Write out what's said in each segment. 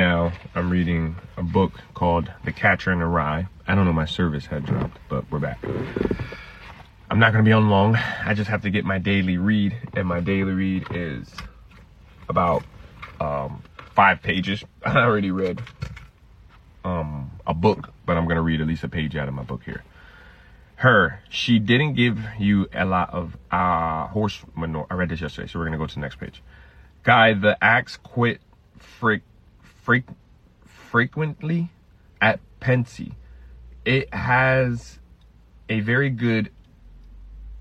now I'm reading a book called The Catcher in the Rye. I don't know, my service had dropped, but we're back. I'm not gonna be on long. I just have to get my daily read, and my daily read is about um, five pages. I already read um, a book, but I'm gonna read at least a page out of my book here. Her, she didn't give you a lot of uh, horse manure. I read this yesterday, so we're gonna go to the next page. Guy, the axe quit freak, frequently at Pencey. It has a very good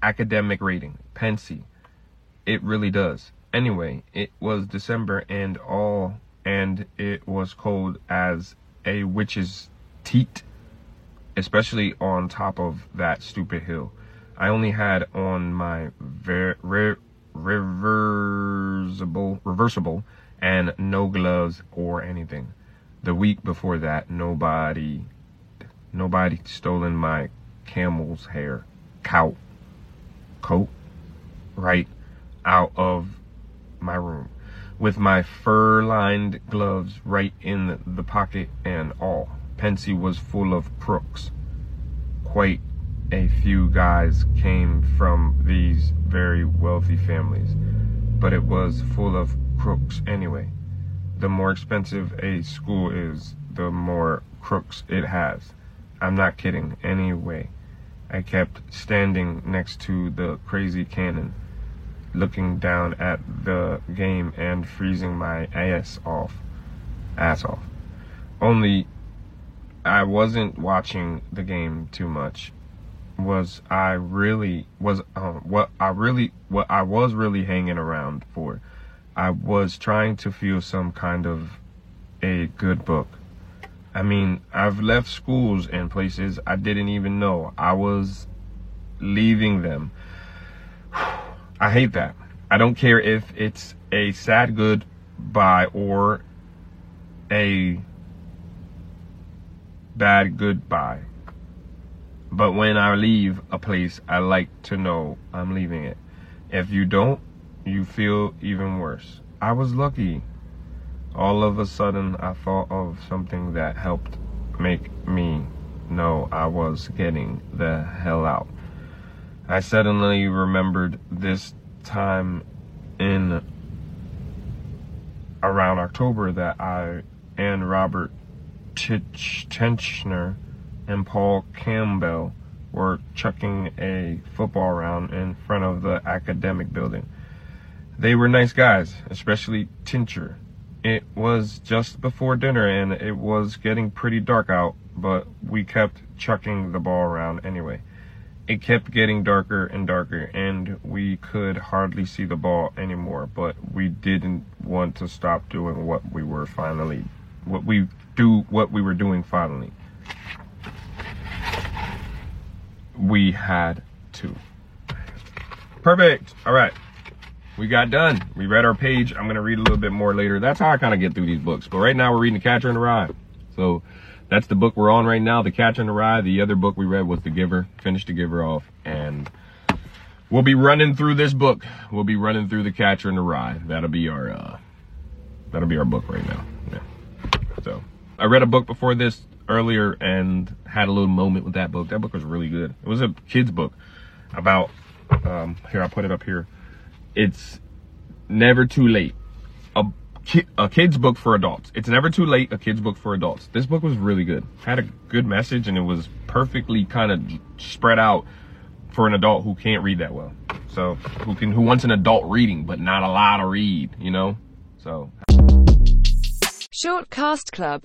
academic rating. Pencey. It really does. Anyway, it was December and all, and it was cold as a witch's teat, especially on top of that stupid hill. I only had on my ver- re- reversible, reversible, and no gloves or anything. The week before that, nobody, nobody stolen my camel's hair, cow, coat, right out of my room with my fur-lined gloves right in the pocket and all. Pencey was full of crooks. Quite a few guys came from these very wealthy families, but it was full of crooks anyway. The more expensive a school is, the more crooks it has. I'm not kidding. Anyway, I kept standing next to the crazy cannon looking down at the game and freezing my ass off. Ass off. Only I wasn't watching the game too much. Was I really was uh, what I really what I was really hanging around for? I was trying to feel some kind of a good book. I mean, I've left schools and places I didn't even know. I was leaving them I hate that. I don't care if it's a sad goodbye or a bad goodbye. But when I leave a place, I like to know I'm leaving it. If you don't, you feel even worse. I was lucky. All of a sudden, I thought of something that helped make me know I was getting the hell out. I suddenly remembered this time in around October that I and Robert Tenchner and Paul Campbell were chucking a football around in front of the academic building. They were nice guys, especially Tincher. It was just before dinner and it was getting pretty dark out, but we kept chucking the ball around anyway it kept getting darker and darker and we could hardly see the ball anymore but we didn't want to stop doing what we were finally what we do what we were doing finally we had to perfect all right we got done we read our page i'm gonna read a little bit more later that's how i kind of get through these books but right now we're reading the catcher in the rye so that's the book we're on right now, The Catcher in the Rye. The other book we read was The Giver. Finished The Giver off, and we'll be running through this book. We'll be running through The Catcher in the Rye. That'll be our uh, that'll be our book right now. Yeah. So I read a book before this earlier and had a little moment with that book. That book was really good. It was a kid's book about um, here. I put it up here. It's never too late. A a kid's book for adults. It's never too late. A kid's book for adults. This book was really good. Had a good message and it was perfectly kind of spread out for an adult who can't read that well. So who can who wants an adult reading but not a lot to read, you know? So Short Cast Club